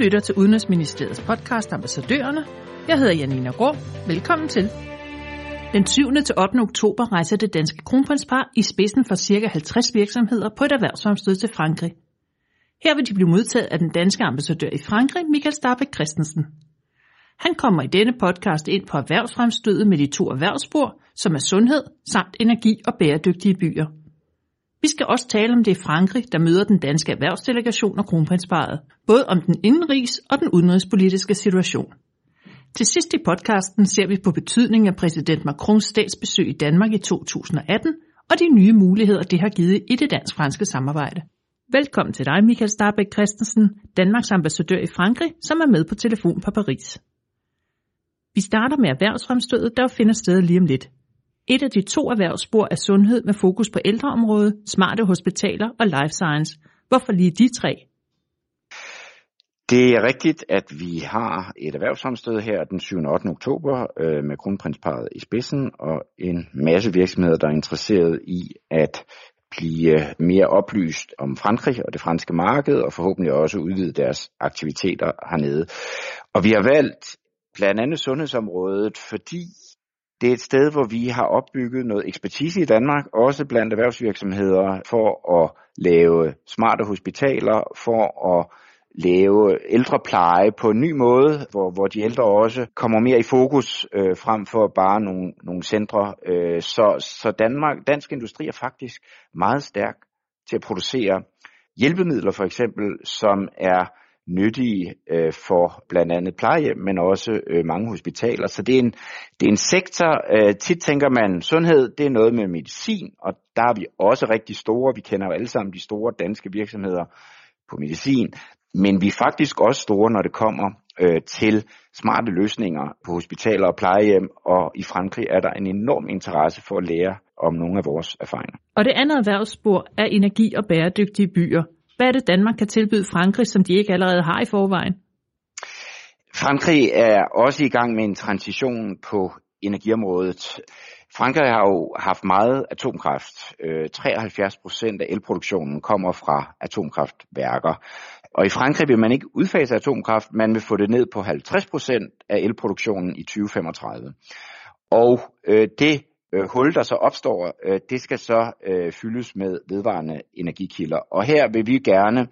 lytter til Udenrigsministeriets podcast Ambassadørerne. Jeg hedder Janina Grå. Velkommen til. Den 7. til 8. oktober rejser det danske kronprinspar i spidsen for ca. 50 virksomheder på et erhvervsomstød til Frankrig. Her vil de blive modtaget af den danske ambassadør i Frankrig, Michael Starbæk Christensen. Han kommer i denne podcast ind på erhvervsfremstødet med de to erhvervsspor, som er sundhed samt energi og bæredygtige byer. Vi skal også tale om det Frankrig, der møder den danske erhvervsdelegation og kronprinsparet, både om den indenrigs- og den udenrigspolitiske situation. Til sidst i podcasten ser vi på betydningen af præsident Macrons statsbesøg i Danmark i 2018 og de nye muligheder, det har givet i det dansk-franske samarbejde. Velkommen til dig, Michael Starbæk Christensen, Danmarks ambassadør i Frankrig, som er med på telefon på Paris. Vi starter med erhvervsfremstødet, der finder sted lige om lidt. Et af de to erhvervsspor er sundhed med fokus på ældreområdet, smarte hospitaler og life science. Hvorfor lige de tre? Det er rigtigt, at vi har et erhvervsfremstød her den 7. og 8. oktober øh, med kronprinsparet i spidsen og en masse virksomheder, der er interesseret i at blive mere oplyst om Frankrig og det franske marked, og forhåbentlig også udvide deres aktiviteter hernede. Og vi har valgt blandt andet sundhedsområdet, fordi det er et sted, hvor vi har opbygget noget ekspertise i Danmark, også blandt erhvervsvirksomheder, for at lave smarte hospitaler, for at lave ældrepleje på en ny måde, hvor, hvor de ældre også kommer mere i fokus øh, frem for bare nogle, nogle centre. Øh, så så Danmark, dansk industri er faktisk meget stærk til at producere hjælpemidler for eksempel, som er nyttige øh, for blandt andet plejehjem, men også øh, mange hospitaler. Så det er en, det er en sektor, øh, tit tænker man, sundhed, det er noget med medicin, og der er vi også rigtig store. Vi kender jo alle sammen de store danske virksomheder på medicin, men vi er faktisk også store, når det kommer øh, til smarte løsninger på hospitaler og plejehjem, og i Frankrig er der en enorm interesse for at lære om nogle af vores erfaringer. Og det andet erhvervsspor er energi og bæredygtige byer. Hvad er det, Danmark kan tilbyde Frankrig, som de ikke allerede har i forvejen? Frankrig er også i gang med en transition på energiområdet. Frankrig har jo haft meget atomkraft. Øh, 73 procent af elproduktionen kommer fra atomkraftværker. Og i Frankrig vil man ikke udfase atomkraft, man vil få det ned på 50 procent af elproduktionen i 2035. Og øh, det øh, hul, der så opstår, øh, det skal så øh, fyldes med vedvarende energikilder. Og her vil vi gerne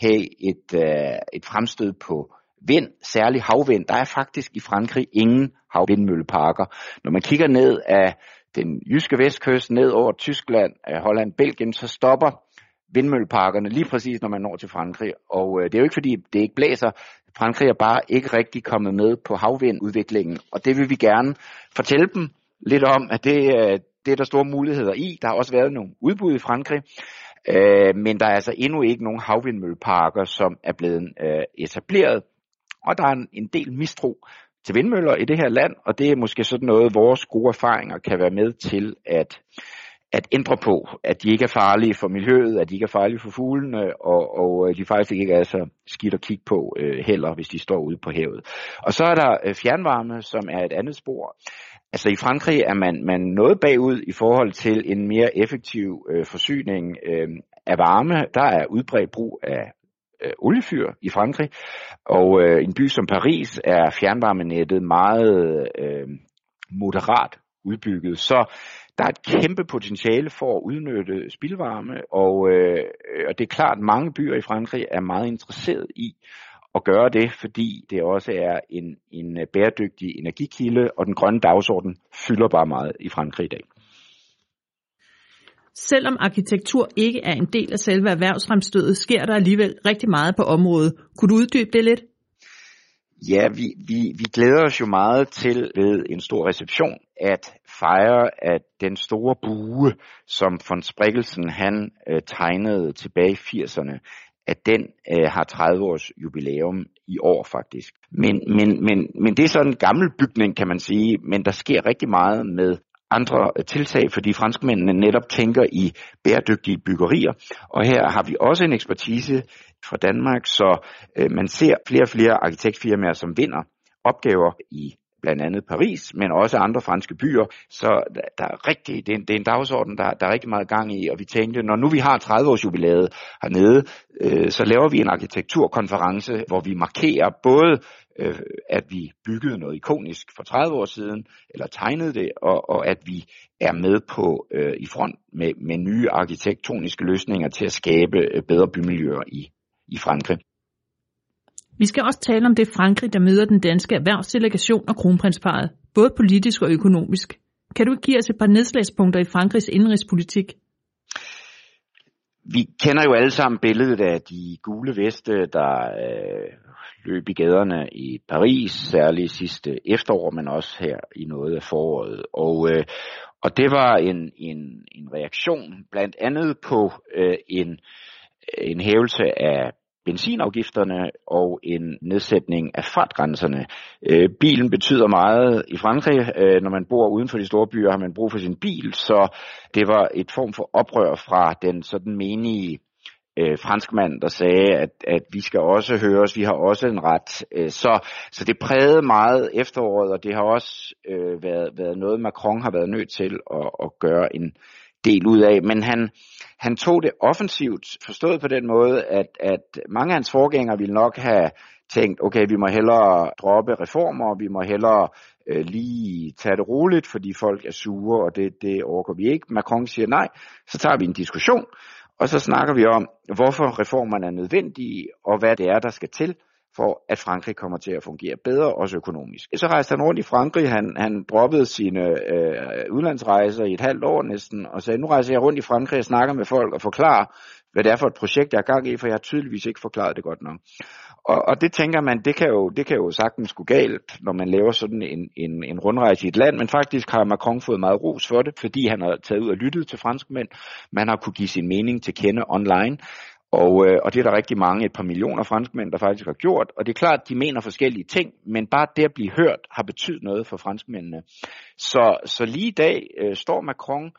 have et, øh, et fremstød på vind, særligt havvind. Der er faktisk i Frankrig ingen havvindmølleparker. Når man kigger ned af den jyske vestkyst, ned over Tyskland, øh, Holland, Belgien, så stopper vindmølleparkerne lige præcis, når man når til Frankrig. Og øh, det er jo ikke fordi, det ikke blæser. Frankrig er bare ikke rigtig kommet med på havvindudviklingen. Og det vil vi gerne fortælle dem lidt om, at det, øh, det er der store muligheder i. Der har også været nogle udbud i Frankrig. Øh, men der er altså endnu ikke nogen havvindmølleparker, som er blevet øh, etableret. Og der er en, en del mistro til vindmøller i det her land, og det er måske sådan noget, vores gode erfaringer kan være med til at at ændre på, at de ikke er farlige for miljøet, at de ikke er farlige for fuglene, og, og øh, de faktisk ikke er så skidt at kigge på øh, heller, hvis de står ude på havet. Og så er der øh, fjernvarme, som er et andet spor. Altså i Frankrig er man, man noget bagud i forhold til en mere effektiv øh, forsyning øh, af varme. Der er udbredt brug af øh, oliefyr i Frankrig, og øh, en by som Paris er fjernvarmenettet meget øh, moderat udbygget. Så der er et kæmpe potentiale for at udnytte spildvarme, og, øh, og det er klart, at mange byer i Frankrig er meget interesseret i at gøre det, fordi det også er en, en bæredygtig energikilde, og den grønne dagsorden fylder bare meget i Frankrig i dag. Selvom arkitektur ikke er en del af selve erhvervsfremstødet, sker der alligevel rigtig meget på området. Kunne du uddybe det lidt? Ja, vi, vi, vi glæder os jo meget til ved en stor reception at fejre, at den store bue, som von Sprikkelsen han øh, tegnede tilbage i 80'erne, at den øh, har 30 års jubilæum i år faktisk. Men, men, men, men det er sådan en gammel bygning, kan man sige, men der sker rigtig meget med andre øh, tiltag, fordi franskmændene netop tænker i bæredygtige byggerier. Og her har vi også en ekspertise fra Danmark, så øh, man ser flere og flere arkitektfirmaer, som vinder opgaver i blandt andet Paris, men også andre franske byer. Så der er rigtig, det er, en, det er en dagsorden, der, der er rigtig meget gang i, og vi tænkte, når nu vi har 30 års jubilæet hernede, øh, så laver vi en arkitekturkonference, hvor vi markerer både øh, at vi byggede noget ikonisk for 30 år siden, eller tegnede det, og, og at vi er med på øh, i front med, med nye arkitektoniske løsninger til at skabe øh, bedre bymiljøer i, i Frankrig. Vi skal også tale om det Frankrig, der møder den danske erhvervsdelegation og kronprinsparet, både politisk og økonomisk. Kan du give os et par nedslagspunkter i Frankrigs indrigspolitik? Vi kender jo alle sammen billedet af de gule veste, der øh, løb i gaderne i Paris, særligt sidste efterår, men også her i noget af foråret. Og, øh, og det var en, en, en reaktion blandt andet på øh, en, en hævelse af benzinafgifterne og en nedsætning af fartgrænserne. Øh, bilen betyder meget i Frankrig. Øh, når man bor uden for de store byer, har man brug for sin bil, så det var et form for oprør fra den sådan menige øh, franskmand, der sagde, at, at vi skal også høres, vi har også en ret. Øh, så, så det prægede meget efteråret, og det har også øh, været, været noget, Macron har været nødt til at, at gøre en del ud af. Men han, han tog det offensivt, forstået på den måde, at, at mange af hans forgængere ville nok have tænkt, okay, vi må hellere droppe reformer, vi må hellere øh, lige tage det roligt, fordi folk er sure, og det, det orker vi ikke. Macron siger nej, så tager vi en diskussion, og så snakker vi om, hvorfor reformerne er nødvendige, og hvad det er, der skal til, for at Frankrig kommer til at fungere bedre, også økonomisk. Så rejste han rundt i Frankrig, han, han droppede sine øh, udlandsrejser i et halvt år næsten, og sagde, nu rejser jeg rundt i Frankrig og snakker med folk og forklarer, hvad det er for et projekt, jeg er gang i, for jeg har tydeligvis ikke forklaret det godt nok. Og, og det tænker man, det kan, jo, det kan jo sagtens gå galt, når man laver sådan en, en, en rundrejse i et land, men faktisk har Macron fået meget ros for det, fordi han har taget ud og lyttet til franskmænd. Man har kunne give sin mening til kende online. Og, øh, og det er der rigtig mange, et par millioner franskmænd, der faktisk har gjort. Og det er klart, at de mener forskellige ting, men bare det at blive hørt har betydet noget for franskmændene. Så, så lige i dag øh, står Macron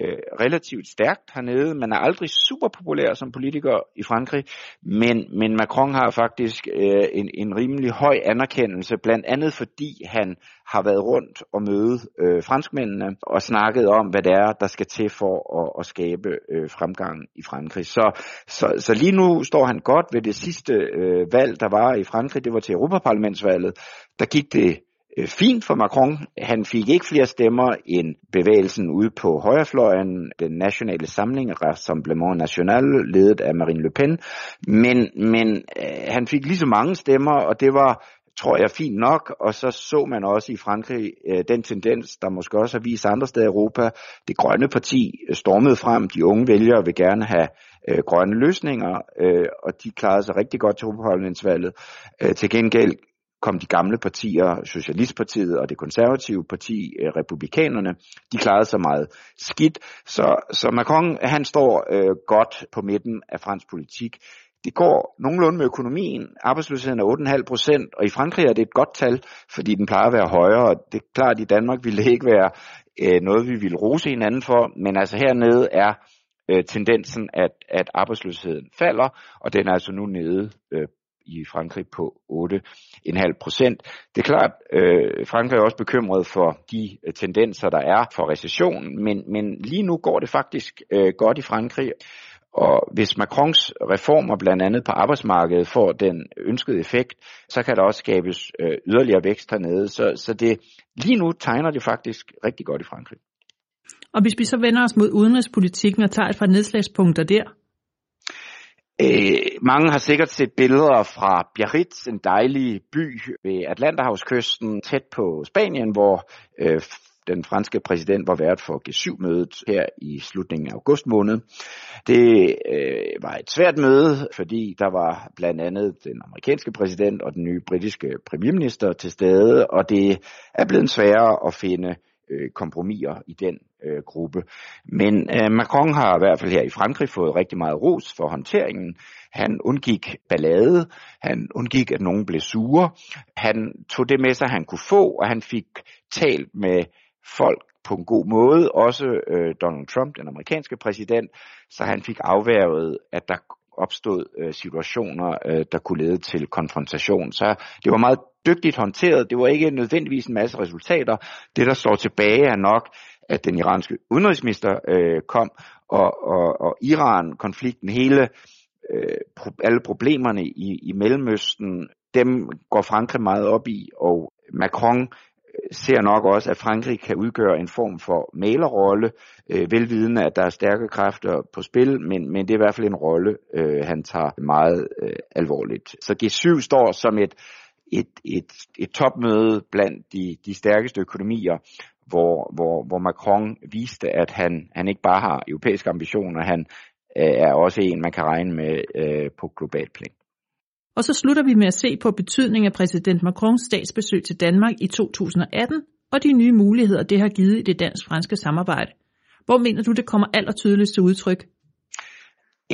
øh, relativt stærkt hernede. Man er aldrig super populær som politiker i Frankrig, men, men Macron har faktisk øh, en, en rimelig høj anerkendelse, blandt andet fordi han har været rundt og møde øh, franskmændene og snakket om, hvad det er, der skal til for at, at skabe øh, fremgang i Frankrig. Så, så, så lige nu står han godt ved det sidste øh, valg, der var i Frankrig, det var til Europaparlamentsvalget. Der gik det Øh, fint for Macron. Han fik ikke flere stemmer end bevægelsen ude på højrefløjen, den nationale samling, Rassemblement National, ledet af Marine Le Pen. Men, men øh, han fik lige så mange stemmer, og det var tror jeg fint nok, og så så man også i Frankrig øh, den tendens, der måske også har vist andre steder i Europa. Det grønne parti øh, stormede frem, de unge vælgere vil gerne have øh, grønne løsninger, øh, og de klarede sig rigtig godt til Europaparlamentsvalget. Øh, til gengæld kom de gamle partier, Socialistpartiet og det konservative parti, øh, Republikanerne, de klarede sig meget skidt. Så, så Macron, han står øh, godt på midten af fransk politik. Det går nogenlunde med økonomien. Arbejdsløsheden er 8,5 procent, og i Frankrig er det et godt tal, fordi den plejer at være højere. Det er klart, at i Danmark ville det ikke være øh, noget, vi ville rose hinanden for, men altså hernede er øh, tendensen, at, at arbejdsløsheden falder, og den er altså nu nede øh, i Frankrig på 8,5 procent. Det er klart, øh, Frankrig er også bekymret for de øh, tendenser, der er for recession, men, men lige nu går det faktisk øh, godt i Frankrig. Og hvis Macrons reformer blandt andet på arbejdsmarkedet får den ønskede effekt, så kan der også skabes øh, yderligere vækst hernede. Så, så det, lige nu tegner det faktisk rigtig godt i Frankrig. Og hvis vi så vender os mod udenrigspolitikken og tager et par nedslagspunkter der, Øh, mange har sikkert set billeder fra Biarritz, en dejlig by ved Atlanterhavskysten, tæt på Spanien, hvor øh, den franske præsident var vært for G7-mødet her i slutningen af august måned. Det øh, var et svært møde, fordi der var blandt andet den amerikanske præsident og den nye britiske premierminister til stede, og det er blevet sværere at finde øh, kompromiser i den øh, gruppe. Men øh, Macron har i hvert fald her i Frankrig fået rigtig meget ros for håndteringen. Han undgik ballade, han undgik, at nogen blev sure. Han tog det med sig, han kunne få, og han fik talt med folk på en god måde, også øh, Donald Trump, den amerikanske præsident, så han fik afværget, at der opstod øh, situationer, øh, der kunne lede til konfrontation. Så det var meget dygtigt håndteret. Det var ikke nødvendigvis en masse resultater. Det, der står tilbage, er nok, at den iranske udenrigsminister øh, kom, og, og, og Iran-konflikten, hele øh, alle problemerne i, i Mellemøsten, dem går Frankrig meget op i, og Macron øh, ser nok også, at Frankrig kan udgøre en form for malerrolle, øh, velvidende, at der er stærke kræfter på spil, men, men det er i hvert fald en rolle, øh, han tager meget øh, alvorligt. Så G7 står som et, et, et, et topmøde blandt de, de stærkeste økonomier, hvor, hvor, hvor Macron viste, at han, han ikke bare har europæiske ambitioner, han øh, er også en, man kan regne med øh, på global plan. Og så slutter vi med at se på betydningen af præsident Macrons statsbesøg til Danmark i 2018 og de nye muligheder, det har givet i det dansk-franske samarbejde. Hvor mener du, det kommer allertydeligst til udtryk?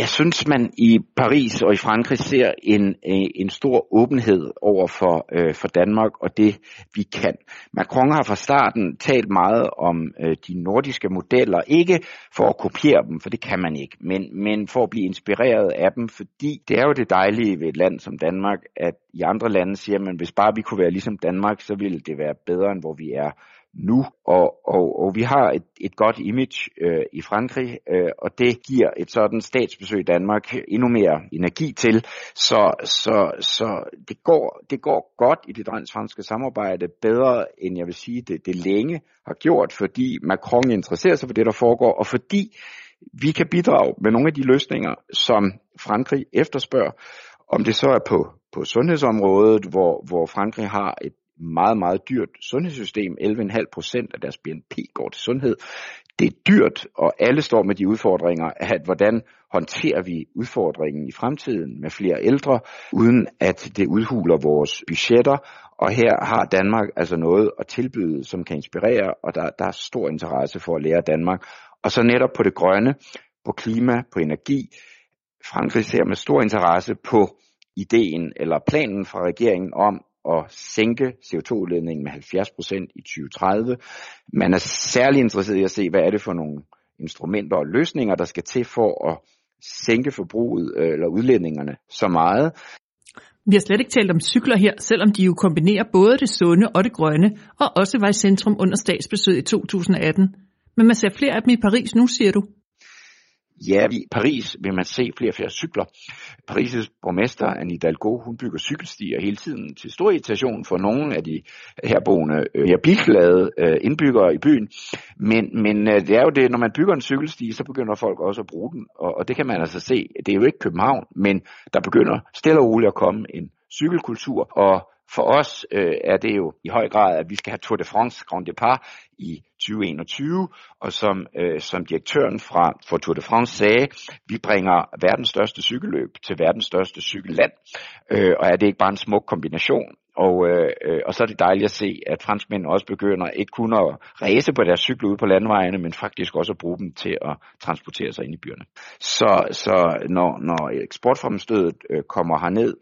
Jeg synes, man i Paris og i Frankrig ser en, øh, en stor åbenhed over for, øh, for Danmark og det, vi kan. Macron har fra starten talt meget om øh, de nordiske modeller, ikke for at kopiere dem, for det kan man ikke, men, men for at blive inspireret af dem, fordi det er jo det dejlige ved et land som Danmark, at i andre lande siger man, hvis bare vi kunne være ligesom Danmark, så ville det være bedre, end hvor vi er nu, og, og, og vi har et, et godt image øh, i Frankrig, øh, og det giver et sådan statsbesøg i Danmark endnu mere energi til, så, så, så det, går, det går godt i det franske samarbejde, bedre end jeg vil sige, det, det længe har gjort, fordi Macron interesserer sig for det, der foregår, og fordi vi kan bidrage med nogle af de løsninger, som Frankrig efterspørger, om det så er på, på sundhedsområdet, hvor, hvor Frankrig har et meget, meget dyrt sundhedssystem. 11,5 procent af deres BNP går til sundhed. Det er dyrt, og alle står med de udfordringer, at hvordan håndterer vi udfordringen i fremtiden med flere ældre, uden at det udhuler vores budgetter. Og her har Danmark altså noget at tilbyde, som kan inspirere, og der, der er stor interesse for at lære Danmark. Og så netop på det grønne, på klima, på energi. Frankrig ser med stor interesse på ideen eller planen fra regeringen om at sænke CO2-udledningen med 70% i 2030. Man er særlig interesseret i at se, hvad er det for nogle instrumenter og løsninger, der skal til for at sænke forbruget øh, eller udledningerne så meget. Vi har slet ikke talt om cykler her, selvom de jo kombinerer både det sunde og det grønne, og også var i centrum under statsbesøget i 2018. Men man ser flere af dem i Paris nu, siger du. Ja, i Paris vil man se flere og flere cykler. Paris' borgmester, Anne Hidalgo, hun bygger cykelstier hele tiden til stor irritation for nogle af de herboende, øh, her bilglade øh, indbyggere i byen. Men, men øh, det er jo det, når man bygger en cykelsti, så begynder folk også at bruge den. Og, og det kan man altså se. Det er jo ikke København, men der begynder stille og roligt at komme en cykelkultur, og for os øh, er det jo i høj grad, at vi skal have Tour de France Grand Départ i 2021, og som, øh, som direktøren fra for Tour de France sagde, vi bringer verdens største cykelløb til verdens største cykelland, øh, og er det ikke bare en smuk kombination? Og, øh, øh, og så er det dejligt at se, at franskmænd også begynder ikke kun at ræse på deres cykler ude på landvejene, men faktisk også at bruge dem til at transportere sig ind i byerne. Så, så når, når eksportfremstødet øh, kommer herned,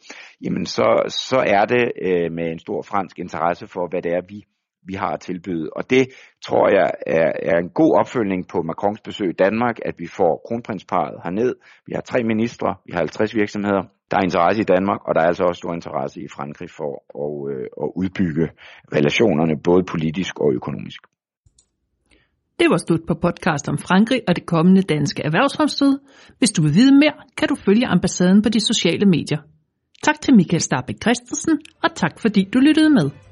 jamen så, så er det øh, med en stor fransk interesse for, hvad det er, vi vi har at tilbyde. Og det tror jeg er, er en god opfølgning på Macrons besøg i Danmark, at vi får kronprinsparet herned. Vi har tre ministre, vi har 50 virksomheder. Der er interesse i Danmark, og der er altså også stor interesse i Frankrig for at, øh, at udbygge relationerne både politisk og økonomisk. Det var slut på podcast om Frankrig og det kommende danske erhvervsfremstød. Hvis du vil vide mere, kan du følge ambassaden på de sociale medier. Tak til Michael Starbæk Christensen, og tak fordi du lyttede med.